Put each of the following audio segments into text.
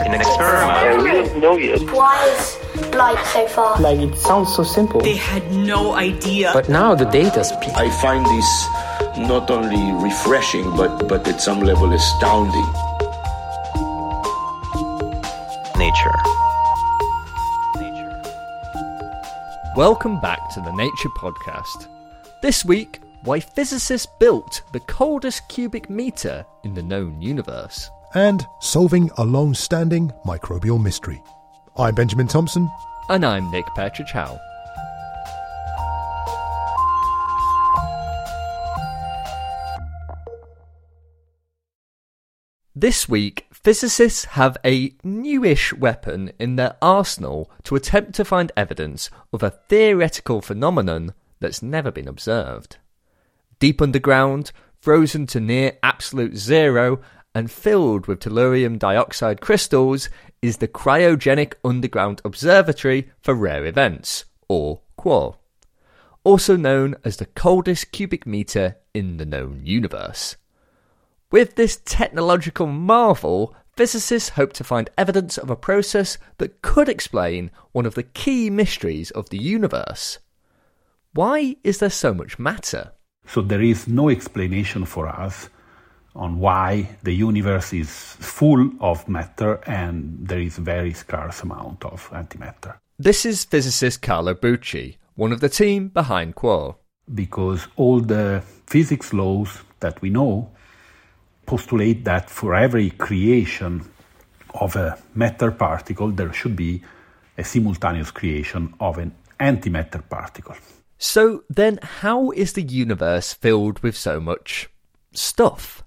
An experiment, Yeah, we don't know yet. Why is light so far? Like it sounds so simple. They had no idea. But now the data speaks. I find this not only refreshing, but, but at some level astounding. nature. Welcome back to the Nature Podcast. This week, why physicists built the coldest cubic meter in the known universe. And solving a long standing microbial mystery. I'm Benjamin Thompson. And I'm Nick Petrić Howe. This week, physicists have a newish weapon in their arsenal to attempt to find evidence of a theoretical phenomenon that's never been observed. Deep underground, frozen to near absolute zero, and filled with tellurium dioxide crystals, is the Cryogenic Underground Observatory for Rare Events, or CUORE, also known as the coldest cubic meter in the known universe. With this technological marvel, physicists hope to find evidence of a process that could explain one of the key mysteries of the universe. Why is there so much matter? So there is no explanation for us on why the universe is full of matter and there is very scarce amount of antimatter. This is physicist Carlo Bucci, one of the team behind CUORE. Because all the physics laws that we know postulate that for every creation of a matter particle, there should be a simultaneous creation of an antimatter particle. So then, how is the universe filled with so much stuff?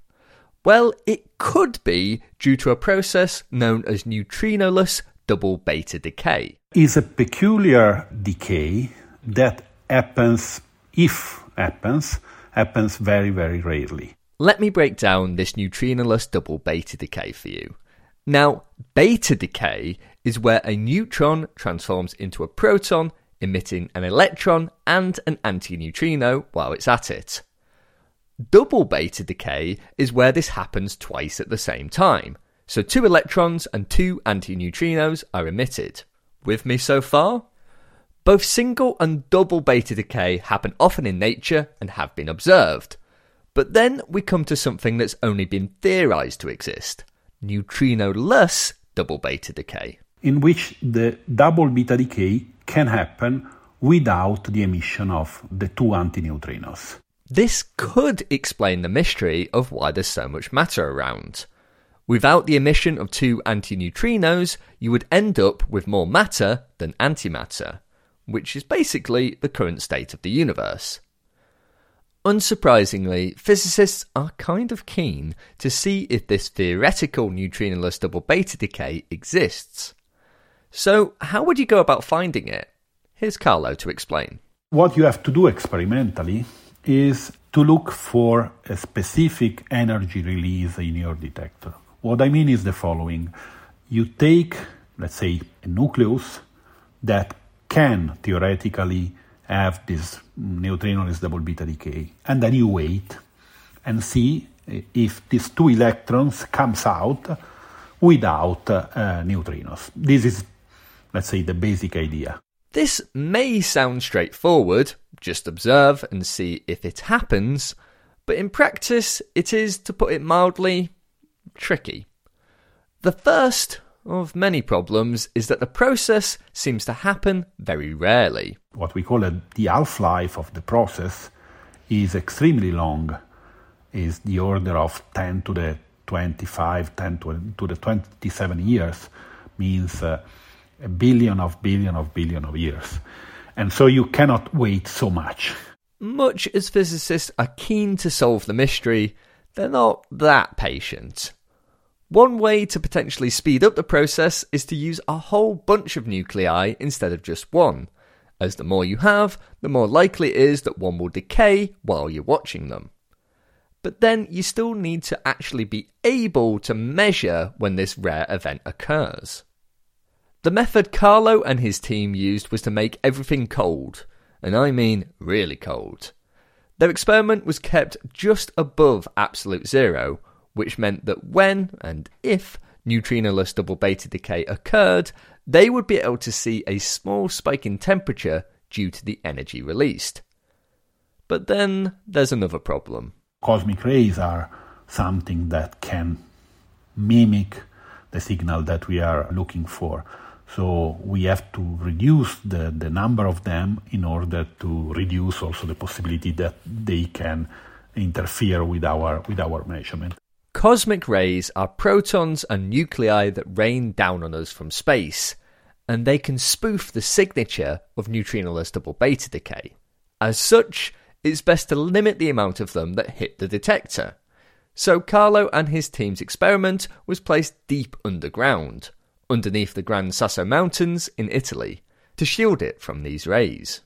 Well, it could be due to a process known as neutrinoless double beta decay. Is a peculiar decay that happens, if happens, happens very, very rarely. Let me break down this neutrinoless double beta decay for you. Now, beta decay is where a neutron transforms into a proton, emitting an electron and an antineutrino while it's at it. Double beta decay is where this happens twice at the same time, so two electrons and two antineutrinos are emitted. With me so far? Both single and double beta decay happen often in nature and have been observed. But then we come to something that's only been theorized to exist neutrino less double beta decay. in which the double beta decay can happen without the emission of the two antineutrinos. This could explain the mystery of why there's so much matter around. Without the emission of two antineutrinos, you would end up with more matter than antimatter, which is basically the current state of the universe. Unsurprisingly, physicists are kind of keen to see if this theoretical neutrinoless double beta decay exists. So, how would you go about finding it? Here's Carlo to explain. What you have to do experimentally is to look for a specific energy release in your detector. What I mean is the following you take, let's say, a nucleus that can theoretically have this neutrinoless double beta decay, and then you wait and see if these two electrons comes out without uh, neutrinos. This is, let's say, the basic idea. This may sound straightforward, just observe and see if it happens, But in practice, it is, to put it mildly, tricky. The first of many problems is that the process seems to happen very rarely. What we call a, the half life of the process is extremely long, is the order of 10 to the 25, 10 to, to the 27 years, means uh, a billion of billion of billion of years. And so you cannot wait so much. Much as physicists are keen to solve the mystery, they're not that patient. One way to potentially speed up the process is to use a whole bunch of nuclei instead of just one, as the more you have, the more likely it is that one will decay while you're watching them. But then you still need to actually be able to measure when this rare event occurs. The method Carlo and his team used was to make everything cold, and I mean really cold. Their experiment was kept just above absolute zero, which meant that when and if neutrinoless double beta decay occurred, they would be able to see a small spike in temperature due to the energy released. But then there's another problem. Cosmic rays are something that can mimic the signal that we are looking for. So we have to reduce the, the number of them in order to reduce also the possibility that they can interfere with our with our measurement. Cosmic rays are protons and nuclei that rain down on us from space, and they can spoof the signature of neutrinoless double beta decay. As such, it's best to limit the amount of them that hit the detector. So Carlo and his team's experiment was placed deep underground, underneath the Gran Sasso Mountains in Italy, to shield it from these rays.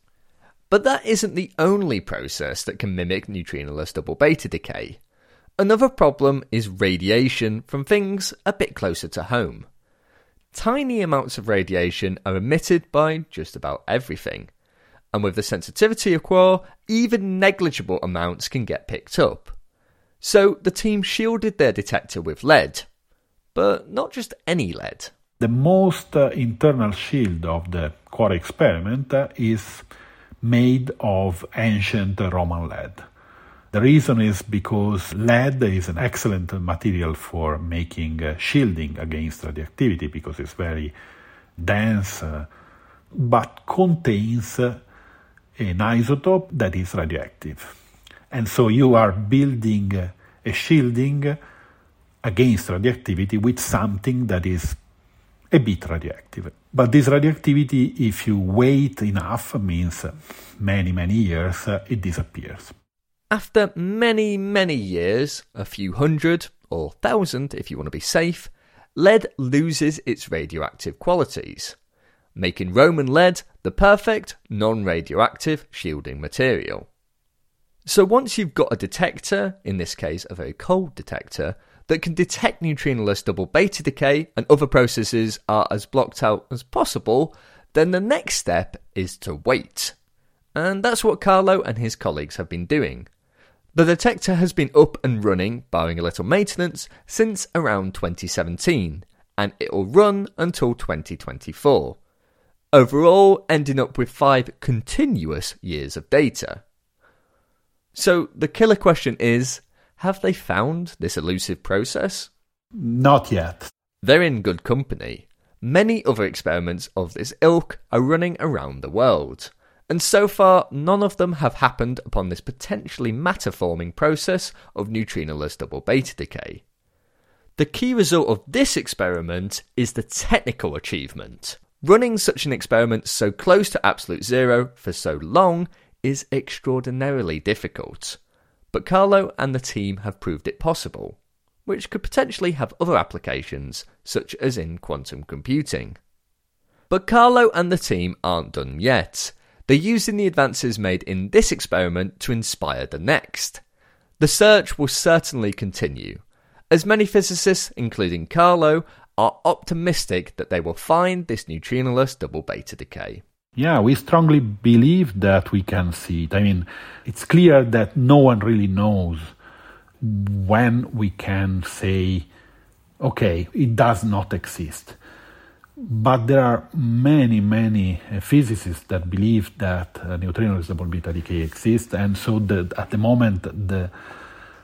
But that isn't the only process that can mimic neutrinoless double beta decay. Another problem is radiation from things a bit closer to home. Tiny amounts of radiation are emitted by just about everything, and with the sensitivity of CUORE, even negligible amounts can get picked up. So the team shielded their detector with lead, but not just any lead. The most uh, internal shield of the CUORE experiment uh, is made of ancient Roman lead. The reason is because lead is an excellent material for making uh, shielding against radioactivity because it's very dense, uh, but contains uh, an isotope that is radioactive. And so you are building uh, a shielding against radioactivity with something that is a bit radioactive. But this radioactivity, if you wait enough, means many, many years, it disappears. After many, many years, a few hundred or thousand if you want to be safe, lead loses its radioactive qualities, making Roman lead the perfect non radioactive shielding material. So once you've got a detector, in this case a very cold detector, that can detect neutrinoless double beta decay and other processes are as blocked out as possible, then the next step is to wait. And that's what Carlo and his colleagues have been doing. The detector has been up and running, barring a little maintenance, since around 2017, and it'll run until 2024. Overall, ending up with five continuous years of data. So, the killer question is have they found this elusive process? Not yet. They're in good company. Many other experiments of this ilk are running around the world and so far none of them have happened upon this potentially matter forming process of neutrinoless double beta decay. The key result of this experiment is the technical achievement. Running such an experiment so close to absolute zero for so long is extraordinarily difficult. But Carlo and the team have proved it possible, which could potentially have other applications, such as in quantum computing. But Carlo and the team aren't done yet. They're using the advances made in this experiment to inspire the next. The search will certainly continue, as many physicists, including Carlo, are optimistic that they will find this neutrinoless double beta decay. Yeah, we strongly believe that we can see it. I mean, it's clear that no one really knows when we can say, okay, it does not exist. But there are many, many physicists that believe that uh, neutrinoless double beta decay exists, and so that at the moment the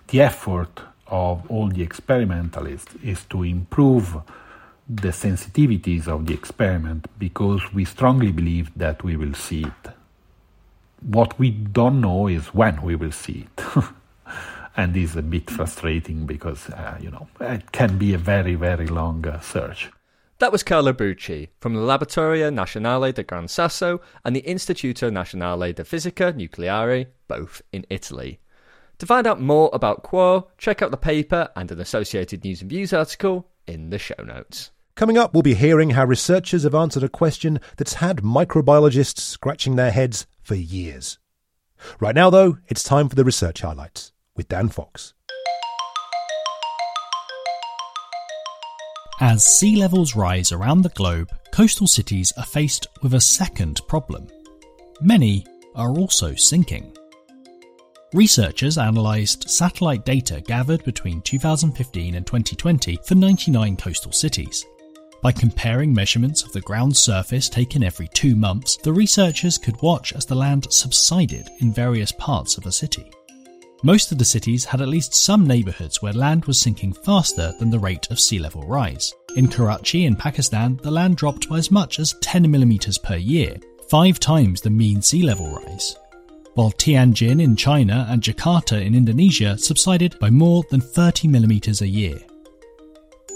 the effort of all the experimentalists is to improve the sensitivities of the experiment because we strongly believe that we will see it. What we don't know is when we will see it. and is a bit frustrating because, uh, you know, it can be a very, very long uh, search. That was Carlo Bucci from the Laboratorio Nazionale di Gran Sasso and the Istituto Nazionale di Fisica Nucleare, both in Italy. To find out more about CUORE, check out the paper and an associated news and views article in the show notes. Coming up, we'll be hearing how researchers have answered a question that's had microbiologists scratching their heads for years. Right now, though, it's time for the research highlights with Dan Fox. As sea levels rise around the globe, coastal cities are faced with a second problem. Many are also sinking. Researchers analysed satellite data gathered between 2015 and 2020 for 99 coastal cities. By comparing measurements of the ground surface taken every two months, the researchers could watch as the land subsided in various parts of a city. Most of the cities had at least some neighbourhoods where land was sinking faster than the rate of sea level rise. In Karachi in Pakistan, the land dropped by as much as 10 millimetres per year, five times the mean sea level rise. While Tianjin in China and Jakarta in Indonesia subsided by more than 30 millimetres a year.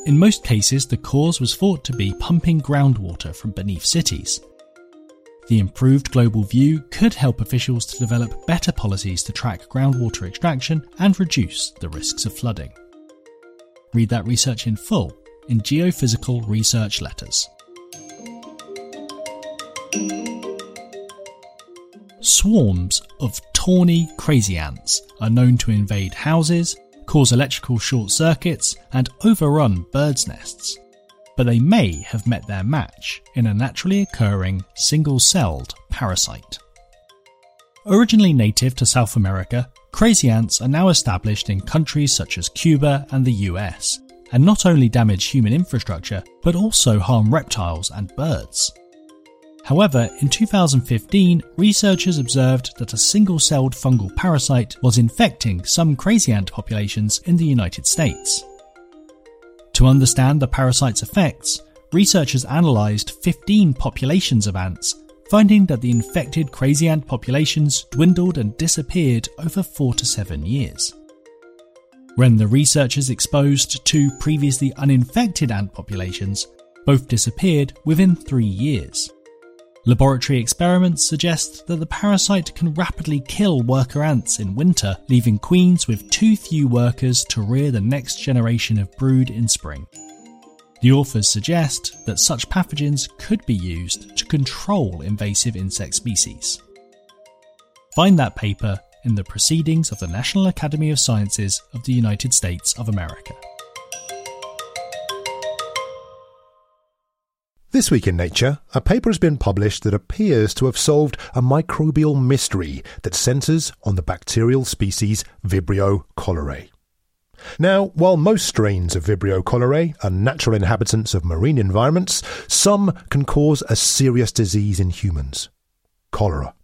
In most cases, the cause was thought to be pumping groundwater from beneath cities. The improved global view could help officials to develop better policies to track groundwater extraction and reduce the risks of flooding. Read that research in full in Geophysical Research Letters. Swarms of tawny crazy ants are known to invade houses, cause electrical short circuits, and overrun birds' nests. But they may have met their match in a naturally occurring single celled parasite. Originally native to South America, crazy ants are now established in countries such as Cuba and the US, and not only damage human infrastructure, but also harm reptiles and birds. However, in 2015, researchers observed that a single celled fungal parasite was infecting some crazy ant populations in the United States. To understand the parasite's effects, researchers analysed 15 populations of ants, finding that the infected crazy ant populations dwindled and disappeared over 4 to 7 years. When the researchers exposed two previously uninfected ant populations, both disappeared within 3 years. Laboratory experiments suggest that the parasite can rapidly kill worker ants in winter, leaving queens with too few workers to rear the next generation of brood in spring. The authors suggest that such pathogens could be used to control invasive insect species. Find that paper in the Proceedings of the National Academy of Sciences of the United States of America. This week in Nature, a paper has been published that appears to have solved a microbial mystery that centres on the bacterial species Vibrio cholerae. Now, while most strains of Vibrio cholerae are natural inhabitants of marine environments, some can cause a serious disease in humans cholera.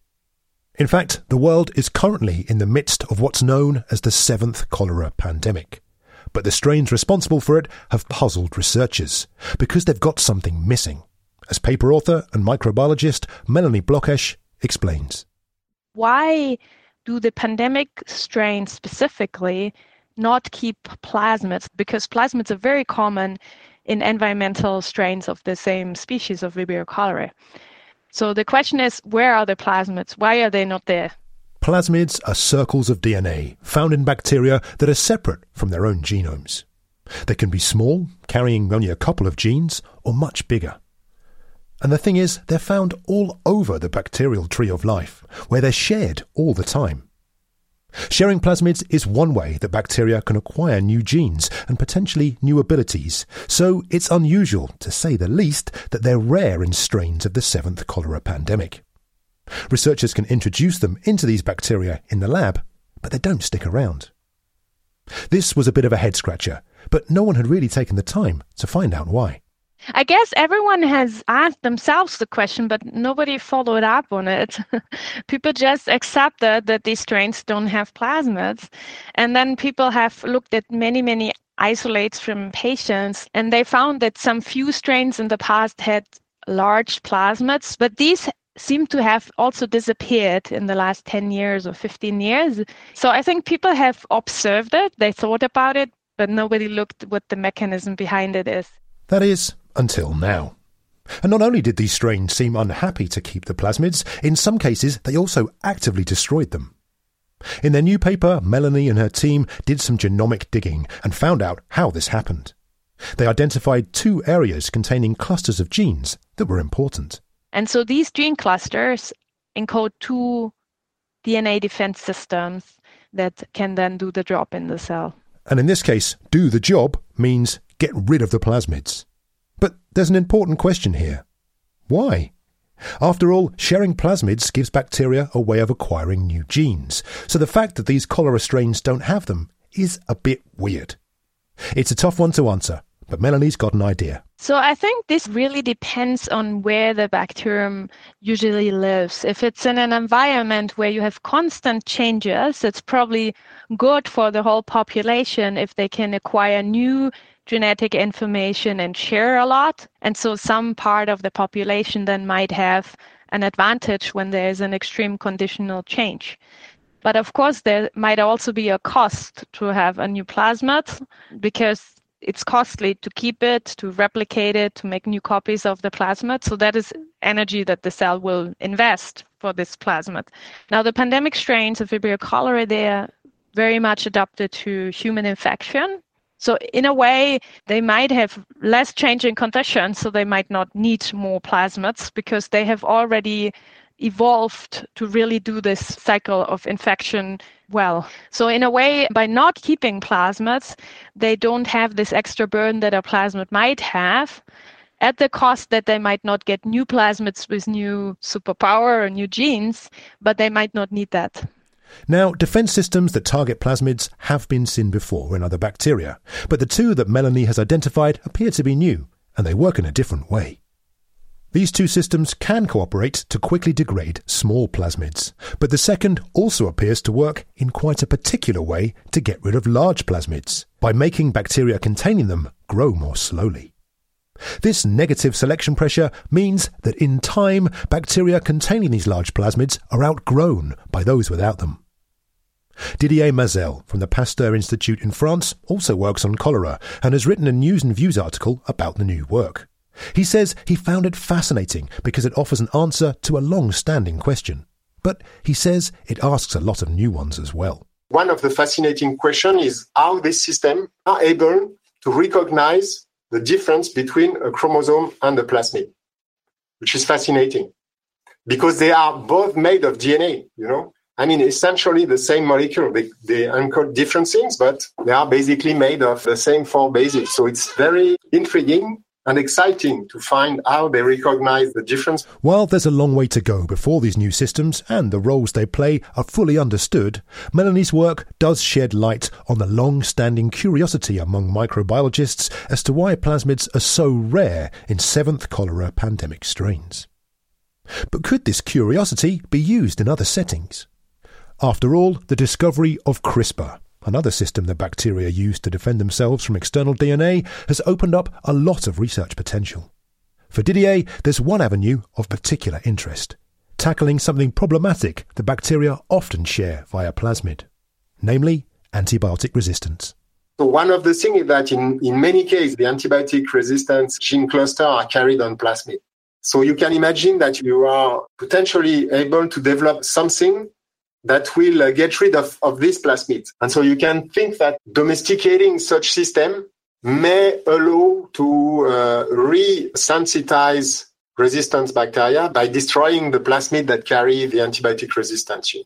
In fact, the world is currently in the midst of what's known as the seventh cholera pandemic but the strains responsible for it have puzzled researchers because they've got something missing, as paper author and microbiologist Melanie Blokesch explains. Why do the pandemic strains specifically not keep plasmids? Because plasmids are very common in environmental strains of the same species of Vibrio cholerae. So the question is, where are the plasmids? Why are they not there? Plasmids are circles of DNA found in bacteria that are separate from their own genomes. They can be small, carrying only a couple of genes, or much bigger. And the thing is, they're found all over the bacterial tree of life, where they're shared all the time. Sharing plasmids is one way that bacteria can acquire new genes and potentially new abilities, so it's unusual, to say the least, that they're rare in strains of the seventh cholera pandemic. Researchers can introduce them into these bacteria in the lab, but they don't stick around. This was a bit of a head scratcher, but no one had really taken the time to find out why. I guess everyone has asked themselves the question, but nobody followed up on it. people just accepted that these strains don't have plasmids. And then people have looked at many, many isolates from patients, and they found that some few strains in the past had large plasmids, but these seem to have also disappeared in the last 10 years or 15 years. So I think people have observed it, they thought about it, but nobody looked what the mechanism behind it is. That is, until now. And not only did these strains seem unhappy to keep the plasmids, in some cases they also actively destroyed them. In their new paper, Melanie and her team did some genomic digging and found out how this happened. They identified two areas containing clusters of genes that were important. And so these gene clusters encode two DNA defense systems that can then do the job in the cell. And in this case, do the job means get rid of the plasmids. But there's an important question here. Why? After all, sharing plasmids gives bacteria a way of acquiring new genes, so the fact that these cholera strains don't have them is a bit weird. It's a tough one to answer, but Melanie's got an idea. So I think this really depends on where the bacterium usually lives. If it's in an environment where you have constant changes, it's probably good for the whole population if they can acquire new genetic information and share a lot. And so some part of the population then might have an advantage when there is an extreme conditional change. But of course, there might also be a cost to have a new plasmid because it's costly to keep it, to replicate it, to make new copies of the plasmid. So that is energy that the cell will invest for this plasmid. Now, the pandemic strains of Vibrio cholerae, they are very much adapted to human infection. So in a way, they might have less changing conditions, so they might not need more plasmids because they have already evolved to really do this cycle of infection well. So in a way, by not keeping plasmids, they don't have this extra burden that a plasmid might have at the cost that they might not get new plasmids with new superpower or new genes, but they might not need that. Now, defense systems that target plasmids have been seen before in other bacteria, but the two that Melanie has identified appear to be new, and they work in a different way. These two systems can cooperate to quickly degrade small plasmids, but the second also appears to work in quite a particular way to get rid of large plasmids, by making bacteria containing them grow more slowly. This negative selection pressure means that in time, bacteria containing these large plasmids are outgrown by those without them. Didier Mazel from the Pasteur Institute in France also works on cholera and has written a News and Views article about the new work. He says he found it fascinating because it offers an answer to a long standing question. But he says it asks a lot of new ones as well. One of the fascinating questions is how this system are able to recognize the difference between a chromosome and a plasmid, which is fascinating because they are both made of DNA, you know. I mean, essentially the same molecule. They, they encode different things, but they are basically made of the same four bases. So it's very intriguing and exciting to find how they recognize the difference. While there's a long way to go before these new systems and the roles they play are fully understood, Melanie's work does shed light on the long standing curiosity among microbiologists as to why plasmids are so rare in seventh cholera pandemic strains. But could this curiosity be used in other settings? After all, the discovery of CRISPR, another system that bacteria use to defend themselves from external DNA, has opened up a lot of research potential. For Didier, there's one avenue of particular interest tackling something problematic that bacteria often share via plasmid, namely antibiotic resistance. So one of the things is that in, in many cases, the antibiotic resistance gene cluster are carried on plasmid. So you can imagine that you are potentially able to develop something that will uh, get rid of, of this plasmid. And so you can think that domesticating such system may allow to uh, re-sensitize resistance bacteria by destroying the plasmid that carry the antibiotic resistance gene.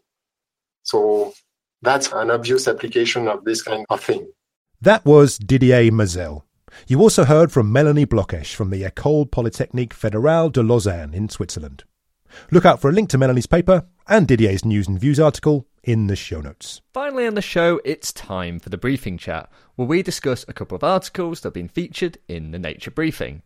So that's an obvious application of this kind of thing. That was Didier Mazel. You also heard from Melanie Blokesch from the École Polytechnique Fédérale de Lausanne in Switzerland. Look out for a link to Melanie's paper and Didier's News and Views article in the show notes. Finally, on the show, it's time for the briefing chat, where we discuss a couple of articles that have been featured in the Nature Briefing.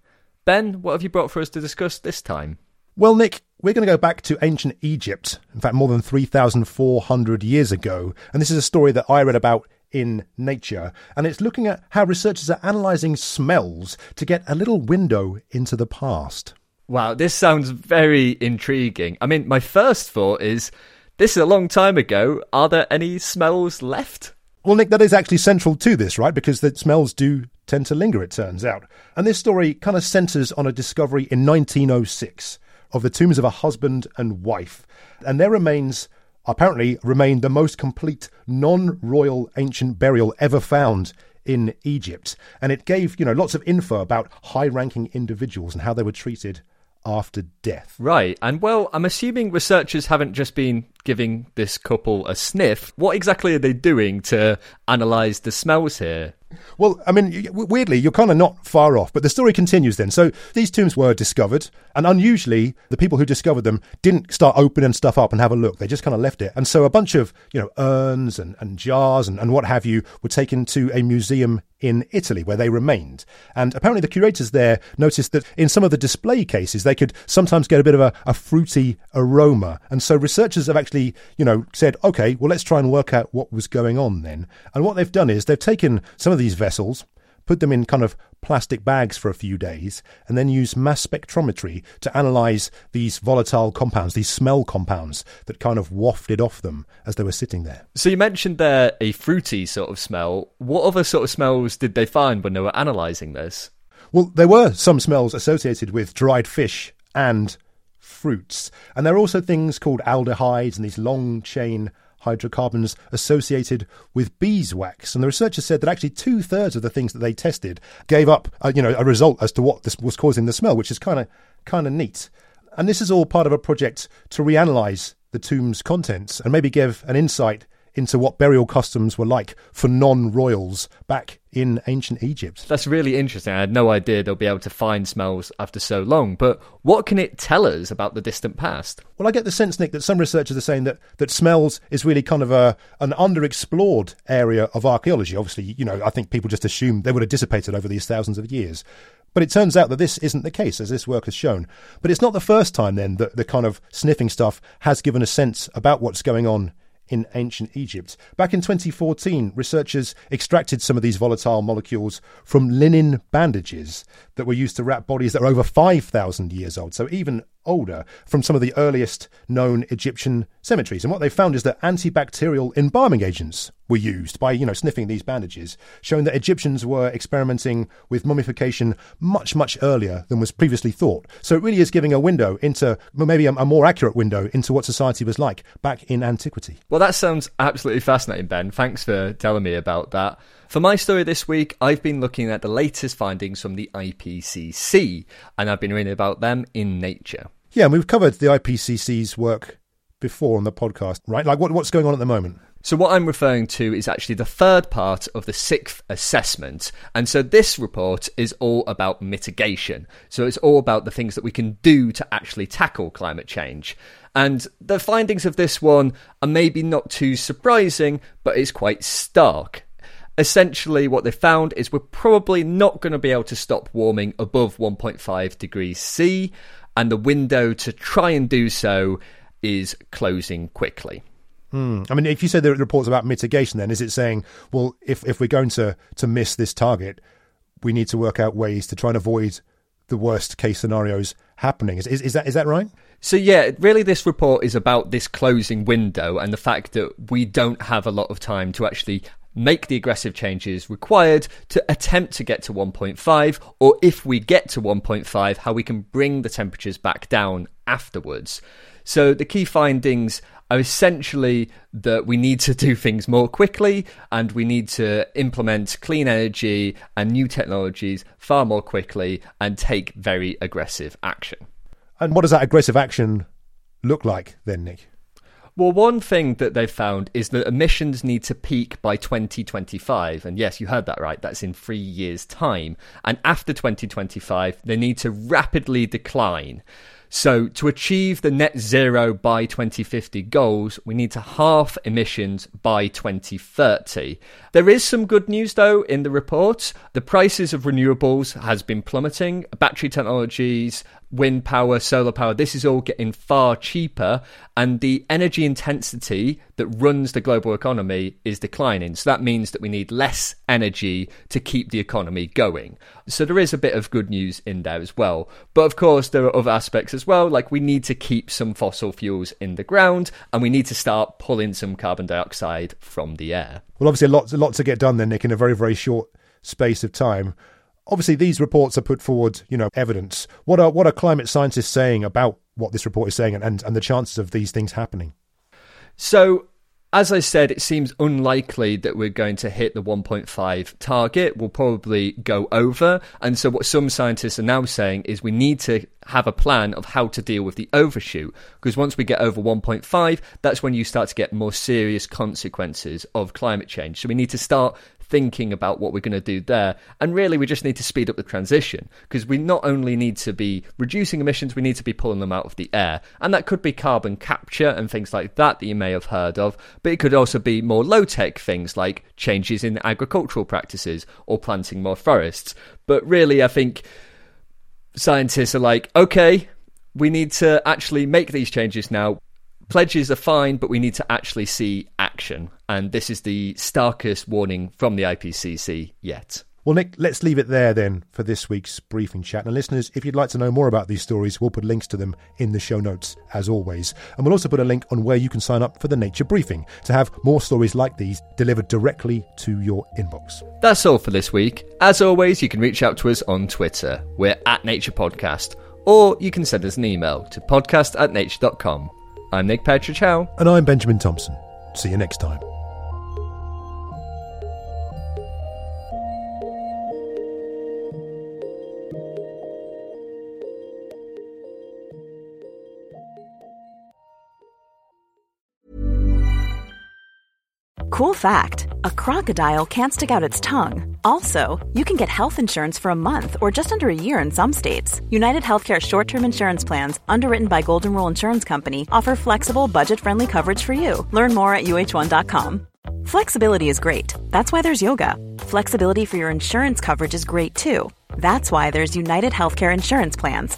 Ben, what have you brought for us to discuss this time? Well, Nick, we're going to go back to ancient Egypt, in fact, more than 3,400 years ago. And this is a story that I read about in Nature. And it's looking at how researchers are analysing smells to get a little window into the past. Wow, this sounds very intriguing. I mean, my first thought is this is a long time ago. Are there any smells left? Well, Nick, that is actually central to this, right? Because the smells do tend to linger, it turns out. And this story kind of centres on a discovery in 1906 of the tombs of a husband and wife. And their remains apparently remain the most complete non royal ancient burial ever found in Egypt. And it gave, you know, lots of info about high ranking individuals and how they were treated after death. Right. And well, I'm assuming researchers haven't just been giving this couple a sniff. What exactly are they doing to analyze the smells here? Well, I mean, weirdly, you're kind of not far off, but the story continues then. So these tombs were discovered, and unusually, the people who discovered them didn't start opening stuff up and have a look. They just kind of left it. And so a bunch of, you know, urns and, and jars and, and what have you were taken to a museum in Italy where they remained. And apparently the curators there noticed that in some of the display cases, they could sometimes get a bit of a, a fruity aroma. And so researchers have actually, you know, said, okay, well, let's try and work out what was going on then. And what they've done is they've taken some of these vessels, put them in kind of plastic bags for a few days, and then use mass spectrometry to analyze these volatile compounds, these smell compounds that kind of wafted off them as they were sitting there. So you mentioned there a fruity sort of smell. What other sort of smells did they find when they were analyzing this? Well, there were some smells associated with dried fish and fruits. And there are also things called aldehydes and these long chain hydrocarbons associated with beeswax. And the researchers said that actually two thirds of the things that they tested gave up, a, you know, a result as to what this was causing the smell, which is kind of kind of neat. And this is all part of a project to reanalyze the tomb's contents and maybe give an insight into what burial customs were like for non royals back in ancient Egypt. That's really interesting. I had no idea they'll be able to find smells after so long. But what can it tell us about the distant past? Well, I get the sense, Nick, that some researchers are saying that, that smells is really kind of a an underexplored area of archaeology. Obviously, you know, I think people just assume they would have dissipated over these thousands of years. But it turns out that this isn't the case, as this work has shown. But it's not the first time then that the kind of sniffing stuff has given a sense about what's going on in ancient Egypt. Back in 2014, researchers extracted some of these volatile molecules from linen bandages that were used to wrap bodies that are over 5,000 years old, so even older, from some of the earliest known Egyptian cemeteries. And what they found is that antibacterial embalming agents were used by, you know, sniffing these bandages, showing that Egyptians were experimenting with mummification much, much earlier than was previously thought. So it really is giving a window into, maybe a, a more accurate window into what society was like back in antiquity. Well, that sounds absolutely fascinating, Ben. Thanks for telling me about that. For my story this week, I've been looking at the latest findings from the IPCC, and I've been reading about them in Nature. Yeah, and we've covered the IPCC's work before on the podcast, right? Like, what, what's going on at the moment? So, what I'm referring to is actually the third part of the sixth assessment. And so, this report is all about mitigation. So, it's all about the things that we can do to actually tackle climate change. And the findings of this one are maybe not too surprising, but it's quite stark essentially what they found is we're probably not going to be able to stop warming above 1.5 degrees C, and the window to try and do so is closing quickly. Hmm. I mean, if you say the report's about mitigation, then is it saying, well, if if we're going to to miss this target, we need to work out ways to try and avoid the worst case scenarios happening? Is is, is that is that right? So yeah, really, this report is about this closing window and the fact that we don't have a lot of time to actually make the aggressive changes required to attempt to get to 1.5, or if we get to 1.5, how we can bring the temperatures back down afterwards. So the key findings are essentially that we need to do things more quickly and we need to implement clean energy and new technologies far more quickly and take very aggressive action. And what does that aggressive action look like then, Nick? Well, one thing that they've found is that emissions need to peak by 2025. And yes, you heard that right. That's in three years' time. And after 2025, they need to rapidly decline. So, to achieve the net zero by 2050 goals, we need to halve emissions by 2030. There is some good news though in the report. The prices of renewables has been plummeting. Battery technologies, wind power, solar power, this is all getting far cheaper, and the energy intensity that runs the global economy is declining. So that means that we need less energy to keep the economy going. So there is a bit of good news in there as well. But of course, there are other aspects as well, like we need to keep some fossil fuels in the ground and we need to start pulling some carbon dioxide from the air. Well, obviously, lots, a lot to get done then, Nick, in a very, very short space of time. Obviously, these reports are put forward, you know, evidence. What are what are climate scientists saying about what this report is saying and, and, and the chances of these things happening? So as I said, it seems unlikely that we're going to hit the 1.5 target. We'll probably go over. And so, what some scientists are now saying is we need to have a plan of how to deal with the overshoot. Because once we get over 1.5, that's when you start to get more serious consequences of climate change. So, we need to start thinking about what we're going to do there. And really, we just need to speed up the transition because we not only need to be reducing emissions, we need to be pulling them out of the air. And that could be carbon capture and things like that that you may have heard of, but it could also be more low tech things like changes in agricultural practices or planting more forests. But really, I think scientists are like, okay, we need to actually make these changes now pledges are fine, but we need to actually see action. And this is the starkest warning from the IPCC yet. Well, Nick, let's leave it there then for this week's briefing chat. And listeners, if you'd like to know more about these stories, we'll put links to them in the show notes as always. And we'll also put a link on where you can sign up for the Nature Briefing to have more stories like these delivered directly to your inbox. That's all for this week. As always, you can reach out to us on Twitter. We're at Nature Podcast, or you can send us an email to podcast at nature.com. I'm Nick Petrić Howe. And I'm Benjamin Thompson. See you next time. Cool fact a crocodile can't stick out its tongue. Also, you can get health insurance for a month or just under a year in some states. United Healthcare short term insurance plans, underwritten by Golden Rule Insurance Company, offer flexible, budget friendly coverage for you. Learn more at uhone.com. Flexibility is great. That's why there's yoga. Flexibility for your insurance coverage is great too. That's why there's United Healthcare Insurance Plans.